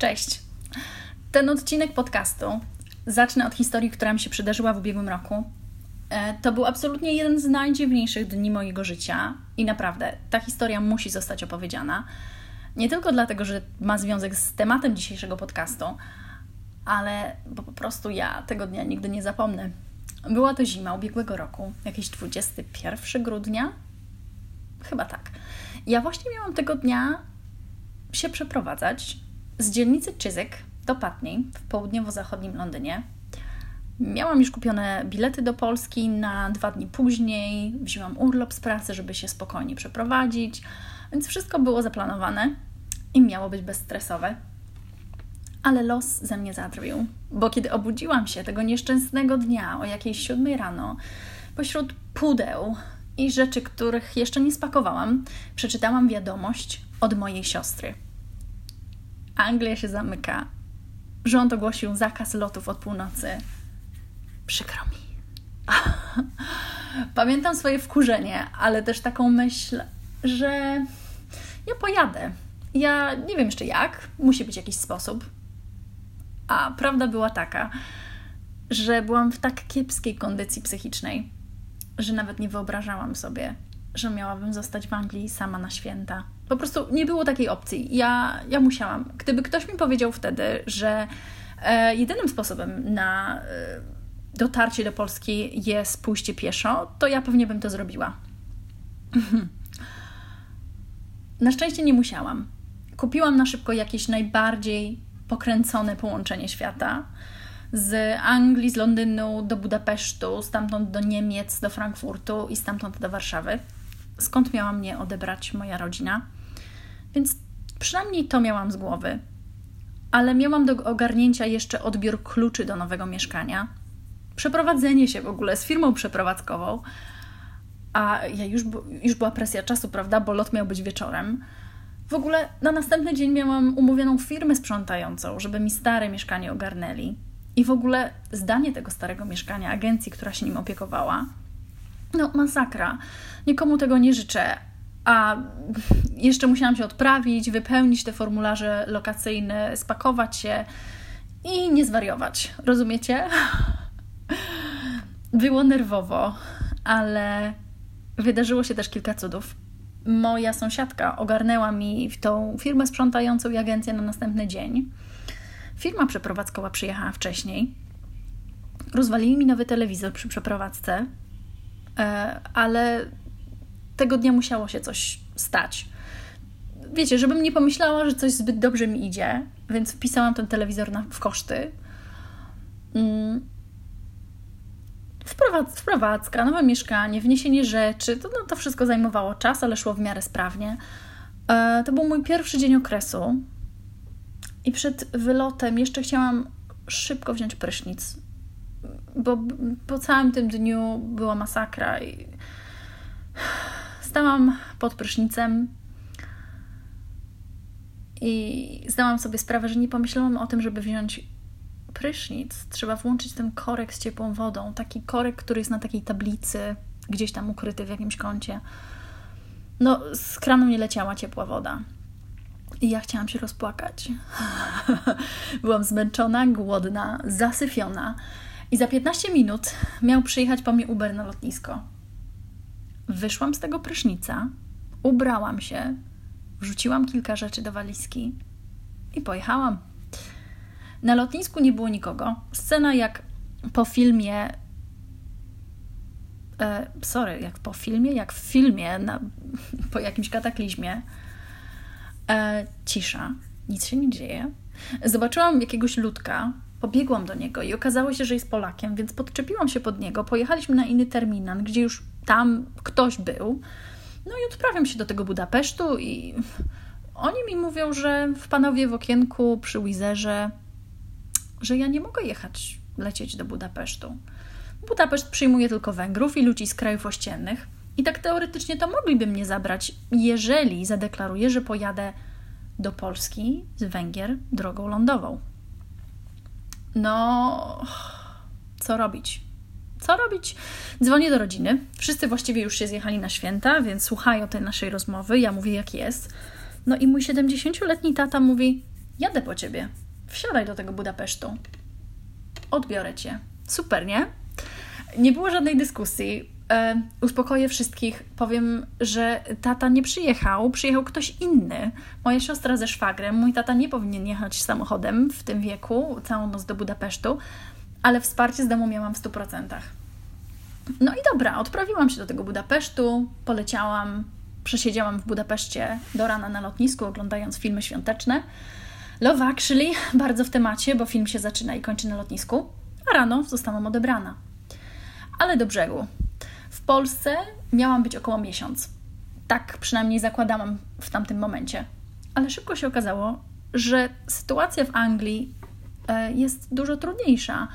Cześć. Ten odcinek podcastu zacznę od historii, która mi się przydarzyła w ubiegłym roku. E, to był absolutnie jeden z najdziwniejszych dni mojego życia i naprawdę ta historia musi zostać opowiedziana. Nie tylko dlatego, że ma związek z tematem dzisiejszego podcastu, ale bo po prostu ja tego dnia nigdy nie zapomnę. Była to zima ubiegłego roku, jakieś 21 grudnia? Chyba tak. Ja właśnie miałam tego dnia się przeprowadzać z dzielnicy Chiswick do Putney w południowo-zachodnim Londynie. Miałam już kupione bilety do Polski na dwa dni później, wzięłam urlop z pracy, żeby się spokojnie przeprowadzić, więc wszystko było zaplanowane i miało być bezstresowe. Ale los ze mnie zadrwił, bo kiedy obudziłam się tego nieszczęsnego dnia o jakiejś siódmej rano, pośród pudeł i rzeczy, których jeszcze nie spakowałam, przeczytałam wiadomość od mojej siostry. Anglia się zamyka. Rząd ogłosił zakaz lotów od północy. Przykro mi. Pamiętam swoje wkurzenie, ale też taką myśl, że ja pojadę. Ja nie wiem jeszcze jak, musi być jakiś sposób. A prawda była taka, że byłam w tak kiepskiej kondycji psychicznej, że nawet nie wyobrażałam sobie, że miałabym zostać w Anglii sama na święta. Po prostu nie było takiej opcji. Ja, ja musiałam. Gdyby ktoś mi powiedział wtedy, że e, jedynym sposobem na e, dotarcie do Polski jest pójście pieszo, to ja pewnie bym to zrobiła. na szczęście nie musiałam. Kupiłam na szybko jakieś najbardziej pokręcone połączenie świata z Anglii, z Londynu do Budapesztu, stamtąd do Niemiec, do Frankfurtu i stamtąd do Warszawy skąd miała mnie odebrać moja rodzina. Więc przynajmniej to miałam z głowy. Ale miałam do ogarnięcia jeszcze odbiór kluczy do nowego mieszkania, przeprowadzenie się w ogóle z firmą przeprowadzkową. A ja już, już była presja czasu, prawda, bo lot miał być wieczorem. W ogóle na następny dzień miałam umówioną firmę sprzątającą, żeby mi stare mieszkanie ogarnęli. I w ogóle zdanie tego starego mieszkania agencji, która się nim opiekowała, no, masakra. Nikomu tego nie życzę. A jeszcze musiałam się odprawić, wypełnić te formularze lokacyjne, spakować się i nie zwariować. Rozumiecie? Było nerwowo, ale wydarzyło się też kilka cudów. Moja sąsiadka ogarnęła mi tą firmę sprzątającą i agencję na następny dzień. Firma przeprowadzkowa przyjechała wcześniej. Rozwalili mi nowy telewizor przy przeprowadzce, ale tego dnia musiało się coś stać. Wiecie, żebym nie pomyślała, że coś zbyt dobrze mi idzie, więc wpisałam ten telewizor na, w koszty. Mm. Wprowadz, wprowadzka, nowe mieszkanie, wniesienie rzeczy, to, no, to wszystko zajmowało czas, ale szło w miarę sprawnie. E, to był mój pierwszy dzień okresu i przed wylotem jeszcze chciałam szybko wziąć prysznic bo po całym tym dniu była masakra i stałam pod prysznicem i zdałam sobie sprawę, że nie pomyślałam o tym, żeby wziąć prysznic. Trzeba włączyć ten korek z ciepłą wodą. Taki korek, który jest na takiej tablicy, gdzieś tam ukryty w jakimś kącie. No, z kranu nie leciała ciepła woda. I ja chciałam się rozpłakać. Byłam zmęczona, głodna, zasyfiona. I za 15 minut miał przyjechać po mnie Uber na lotnisko. Wyszłam z tego prysznica, ubrałam się, wrzuciłam kilka rzeczy do walizki i pojechałam. Na lotnisku nie było nikogo. Scena jak po filmie. E, sorry, jak po filmie, jak w filmie, na, po jakimś kataklizmie. E, cisza, nic się nie dzieje. Zobaczyłam jakiegoś ludka, Pobiegłam do niego i okazało się, że jest Polakiem, więc podczepiłam się pod niego. Pojechaliśmy na inny terminal, gdzie już tam ktoś był. No i odprawiam się do tego Budapesztu i oni mi mówią, że w panowie w okienku przy Wizerze, że ja nie mogę jechać, lecieć do Budapesztu. Budapeszt przyjmuje tylko Węgrów i ludzi z krajów ościennych. I tak teoretycznie to mogliby mnie zabrać, jeżeli zadeklaruję, że pojadę do Polski z Węgier drogą lądową. No, co robić? Co robić? Dzwonię do rodziny. Wszyscy właściwie już się zjechali na święta, więc słuchają tej naszej rozmowy. Ja mówię, jak jest. No i mój 70-letni tata mówi: jadę po ciebie. Wsiadaj do tego Budapesztu. Odbiorę cię. Super, nie? Nie było żadnej dyskusji. E, uspokoję wszystkich. Powiem, że tata nie przyjechał, przyjechał ktoś inny. Moja siostra ze szwagrem. Mój tata nie powinien jechać samochodem w tym wieku, całą noc do Budapesztu, ale wsparcie z domu miałam w 100%. No i dobra, odprawiłam się do tego Budapesztu, poleciałam, przesiedziałam w Budapeszcie do rana na lotnisku, oglądając filmy świąteczne. Love Actually, bardzo w temacie, bo film się zaczyna i kończy na lotnisku, a rano zostałam odebrana. Ale do brzegu. W Polsce miałam być około miesiąc. Tak przynajmniej zakładałam w tamtym momencie. Ale szybko się okazało, że sytuacja w Anglii e, jest dużo trudniejsza,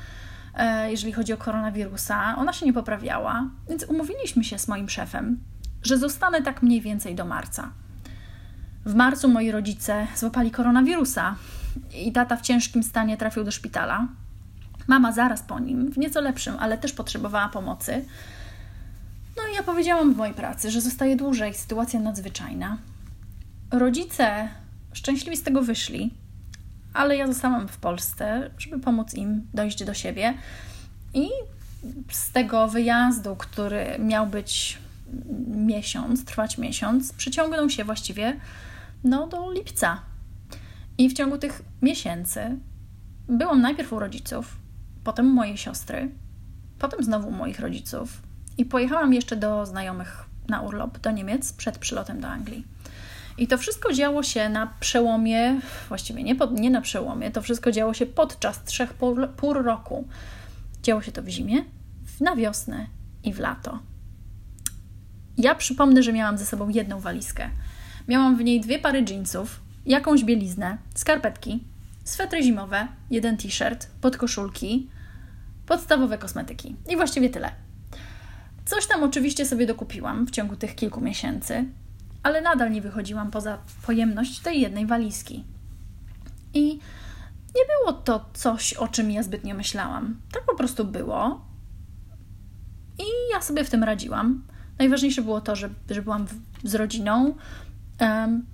e, jeżeli chodzi o koronawirusa. Ona się nie poprawiała, więc umówiliśmy się z moim szefem, że zostanę tak mniej więcej do marca. W marcu moi rodzice złapali koronawirusa i tata w ciężkim stanie trafił do szpitala. Mama zaraz po nim, w nieco lepszym, ale też potrzebowała pomocy. No i ja powiedziałam w mojej pracy, że zostaje dłużej, sytuacja nadzwyczajna. Rodzice szczęśliwi z tego wyszli, ale ja zostałam w Polsce, żeby pomóc im dojść do siebie. I z tego wyjazdu, który miał być miesiąc, trwać miesiąc, przyciągnął się właściwie no, do lipca. I w ciągu tych miesięcy byłam najpierw u rodziców, potem u mojej siostry, potem znowu u moich rodziców i pojechałam jeszcze do znajomych na urlop do Niemiec przed przylotem do Anglii. I to wszystko działo się na przełomie, właściwie nie, pod, nie na przełomie, to wszystko działo się podczas trzech pór, pór roku. Działo się to w zimie, na wiosnę i w lato. Ja przypomnę, że miałam ze sobą jedną walizkę. Miałam w niej dwie pary jeansów, jakąś bieliznę, skarpetki, swetry zimowe, jeden t-shirt, podkoszulki, podstawowe kosmetyki. I właściwie tyle. Coś tam oczywiście sobie dokupiłam w ciągu tych kilku miesięcy, ale nadal nie wychodziłam poza pojemność tej jednej walizki. I nie było to coś, o czym ja zbytnio myślałam. Tak po prostu było. I ja sobie w tym radziłam. Najważniejsze było to, że, że byłam w, z rodziną um,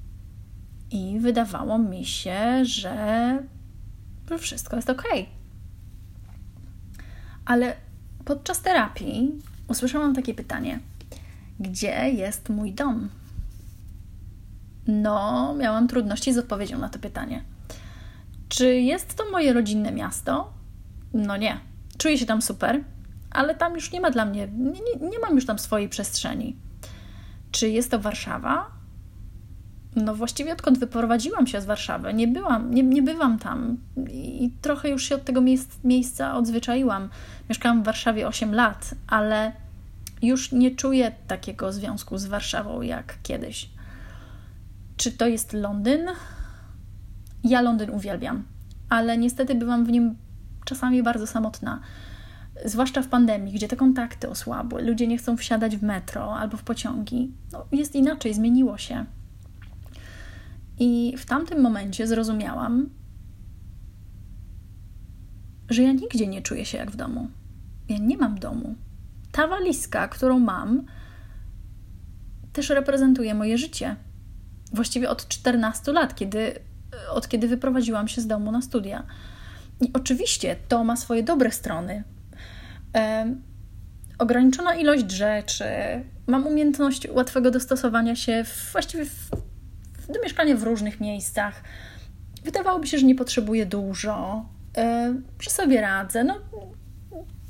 i wydawało mi się, że, wszystko jest ok. Ale podczas terapii usłyszałam takie pytanie: Gdzie jest mój dom? No, miałam trudności z odpowiedzią na to pytanie. Czy jest to moje rodzinne miasto? No nie. Czuję się tam super, ale tam już nie ma dla mnie, nie, nie, nie mam już tam swojej przestrzeni. Czy jest to Warszawa? No właściwie odkąd wyprowadziłam się z Warszawy, nie byłam, nie, nie bywam tam i trochę już się od tego miejsc, miejsca odzwyczaiłam. Mieszkałam w Warszawie 8 lat, ale już nie czuję takiego związku z Warszawą jak kiedyś. Czy to jest Londyn? Ja Londyn uwielbiam, ale niestety bywam w nim czasami bardzo samotna. Zwłaszcza w pandemii, gdzie te kontakty osłabły, ludzie nie chcą wsiadać w metro albo w pociągi. No, jest inaczej, zmieniło się. I w tamtym momencie zrozumiałam, że ja nigdzie nie czuję się jak w domu. Ja nie mam domu. Ta walizka, którą mam, też reprezentuje moje życie. Właściwie od 14 lat, kiedy, od kiedy wyprowadziłam się z domu na studia. I oczywiście to ma swoje dobre strony. E, ograniczona ilość rzeczy, mam umiejętność łatwego dostosowania się w, właściwie w do mieszkania w różnych miejscach. Wydawałoby się, że nie potrzebuję dużo, że sobie radzę. No,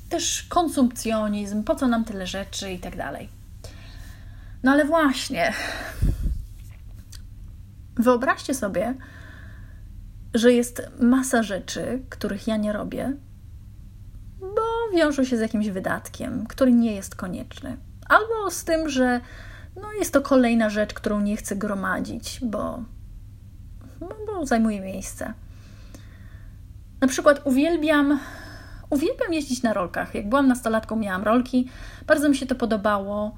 też konsumpcjonizm, po co nam tyle rzeczy i tak dalej. No ale właśnie, wyobraźcie sobie, że jest masa rzeczy, których ja nie robię, bo wiążą się z jakimś wydatkiem, który nie jest konieczny. Albo z tym, że no jest to kolejna rzecz, którą nie chcę gromadzić, bo, no, bo zajmuje miejsce. Na przykład uwielbiam, uwielbiam jeździć na rolkach. Jak byłam nastolatką, miałam rolki, bardzo mi się to podobało.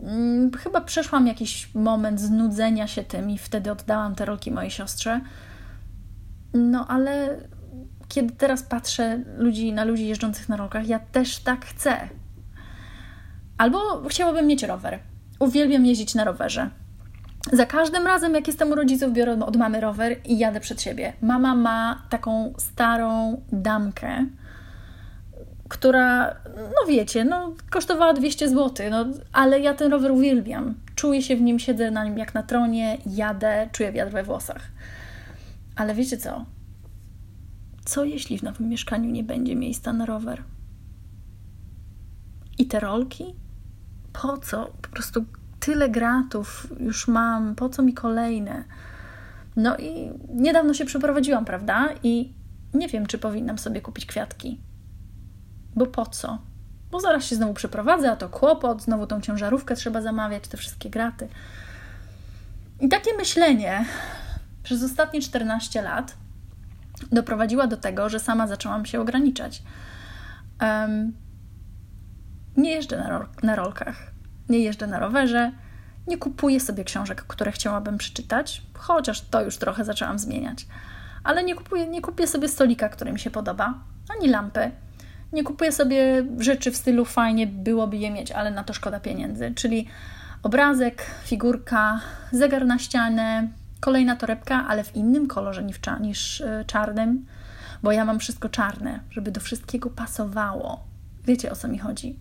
Mm, chyba przeszłam jakiś moment znudzenia się tym i wtedy oddałam te rolki mojej siostrze. No ale kiedy teraz patrzę ludzi, na ludzi jeżdżących na rolkach, ja też tak chcę. Albo chciałabym mieć rower Uwielbiam jeździć na rowerze. Za każdym razem, jak jestem u rodziców, biorę od mamy rower i jadę przed siebie. Mama ma taką starą damkę, która, no wiecie, no, kosztowała 200 zł, no, ale ja ten rower uwielbiam. Czuję się w nim, siedzę na nim jak na tronie, jadę, czuję wiatr we włosach. Ale wiecie co? Co jeśli w nowym mieszkaniu nie będzie miejsca na rower? I te rolki? Po co? Po prostu tyle gratów już mam, po co mi kolejne? No i niedawno się przeprowadziłam, prawda? I nie wiem, czy powinnam sobie kupić kwiatki. Bo po co? Bo zaraz się znowu przeprowadzę, a to kłopot, znowu tą ciężarówkę trzeba zamawiać, te wszystkie graty. I takie myślenie przez ostatnie 14 lat doprowadziła do tego, że sama zaczęłam się ograniczać. Um, nie jeżdżę na, na rolkach, nie jeżdżę na rowerze, nie kupuję sobie książek, które chciałabym przeczytać, chociaż to już trochę zaczęłam zmieniać. Ale nie kupuję, nie kupię sobie stolika, który mi się podoba, ani lampy. Nie kupuję sobie rzeczy w stylu fajnie byłoby je mieć, ale na to szkoda pieniędzy. Czyli obrazek, figurka, zegar na ścianę, kolejna torebka, ale w innym kolorze niż, niż y, czarnym, bo ja mam wszystko czarne, żeby do wszystkiego pasowało. Wiecie o co mi chodzi?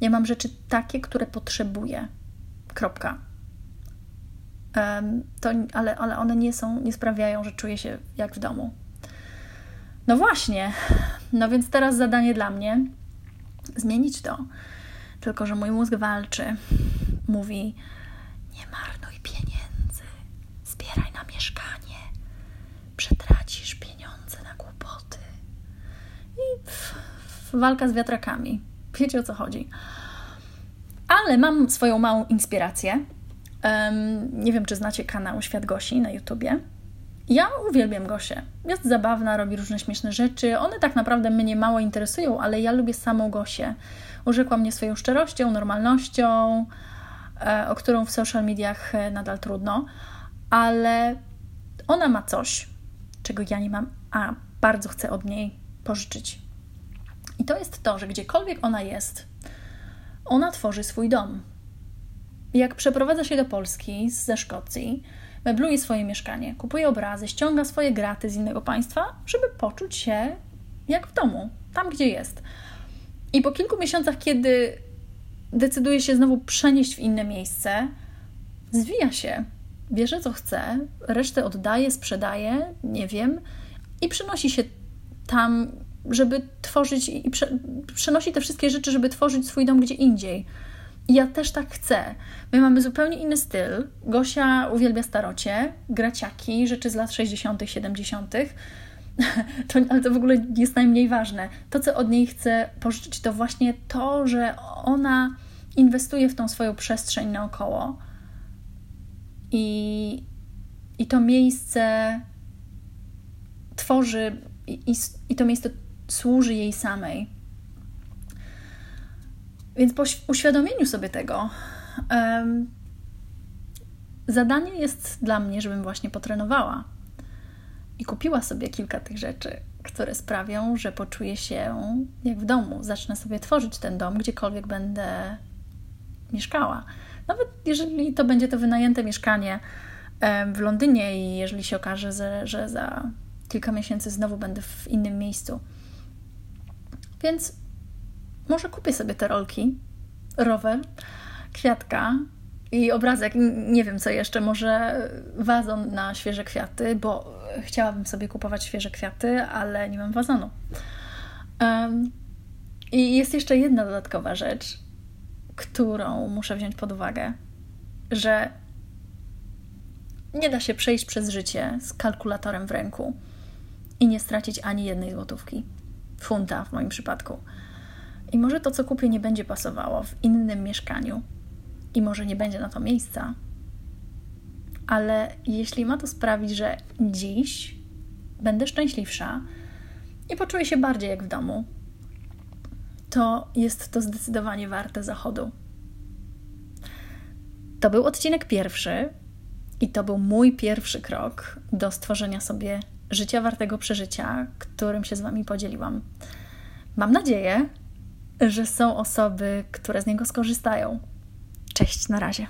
Ja mam rzeczy takie, które potrzebuję. Kropka. Um, to, ale, ale one nie są, nie sprawiają, że czuję się jak w domu. No właśnie. No więc teraz zadanie dla mnie zmienić to. Tylko, że mój mózg walczy. Mówi: Nie marnuj pieniędzy, zbieraj na mieszkanie, przetracisz pieniądze na głupoty. I pff, walka z wiatrakami. Wiecie o co chodzi. Ale mam swoją małą inspirację. Um, nie wiem, czy znacie kanał Świat Gosi na YouTubie. Ja uwielbiam Gosię. Jest zabawna, robi różne śmieszne rzeczy. One tak naprawdę mnie mało interesują, ale ja lubię samą Gosię. Urzekła mnie swoją szczerością, normalnością, e, o którą w social mediach e, nadal trudno, ale ona ma coś, czego ja nie mam, a bardzo chcę od niej pożyczyć. I to jest to, że gdziekolwiek ona jest, ona tworzy swój dom. Jak przeprowadza się do Polski ze Szkocji, mebluje swoje mieszkanie, kupuje obrazy, ściąga swoje graty z innego państwa, żeby poczuć się jak w domu, tam gdzie jest. I po kilku miesiącach, kiedy decyduje się znowu przenieść w inne miejsce, zwija się, bierze co chce, resztę oddaje, sprzedaje, nie wiem, i przenosi się tam, żeby tworzyć i prze, przenosi te wszystkie rzeczy, żeby tworzyć swój dom gdzie indziej. I ja też tak chcę. My mamy zupełnie inny styl. Gosia uwielbia starocie, graciaki, rzeczy z lat 60., 70. To, ale to w ogóle jest najmniej ważne. To, co od niej chcę pożyczyć, to właśnie to, że ona inwestuje w tą swoją przestrzeń naokoło. I, i to miejsce tworzy, i, i to miejsce służy jej samej. Więc po uświadomieniu sobie tego, um, zadanie jest dla mnie, żebym właśnie potrenowała i kupiła sobie kilka tych rzeczy, które sprawią, że poczuję się jak w domu. Zacznę sobie tworzyć ten dom, gdziekolwiek będę mieszkała. Nawet jeżeli to będzie to wynajęte mieszkanie w Londynie i jeżeli się okaże, że, że za kilka miesięcy znowu będę w innym miejscu. Więc może kupię sobie te rolki, rower, kwiatka i obrazek. Nie wiem co jeszcze, może wazon na świeże kwiaty, bo chciałabym sobie kupować świeże kwiaty, ale nie mam wazonu. Um, I jest jeszcze jedna dodatkowa rzecz, którą muszę wziąć pod uwagę, że nie da się przejść przez życie z kalkulatorem w ręku i nie stracić ani jednej złotówki. Funta w moim przypadku. I może to, co kupię, nie będzie pasowało w innym mieszkaniu, i może nie będzie na to miejsca, ale jeśli ma to sprawić, że dziś będę szczęśliwsza i poczuję się bardziej jak w domu, to jest to zdecydowanie warte zachodu. To był odcinek pierwszy i to był mój pierwszy krok do stworzenia sobie życia wartego przeżycia, którym się z Wami podzieliłam. Mam nadzieję, że są osoby, które z niego skorzystają. Cześć, na razie.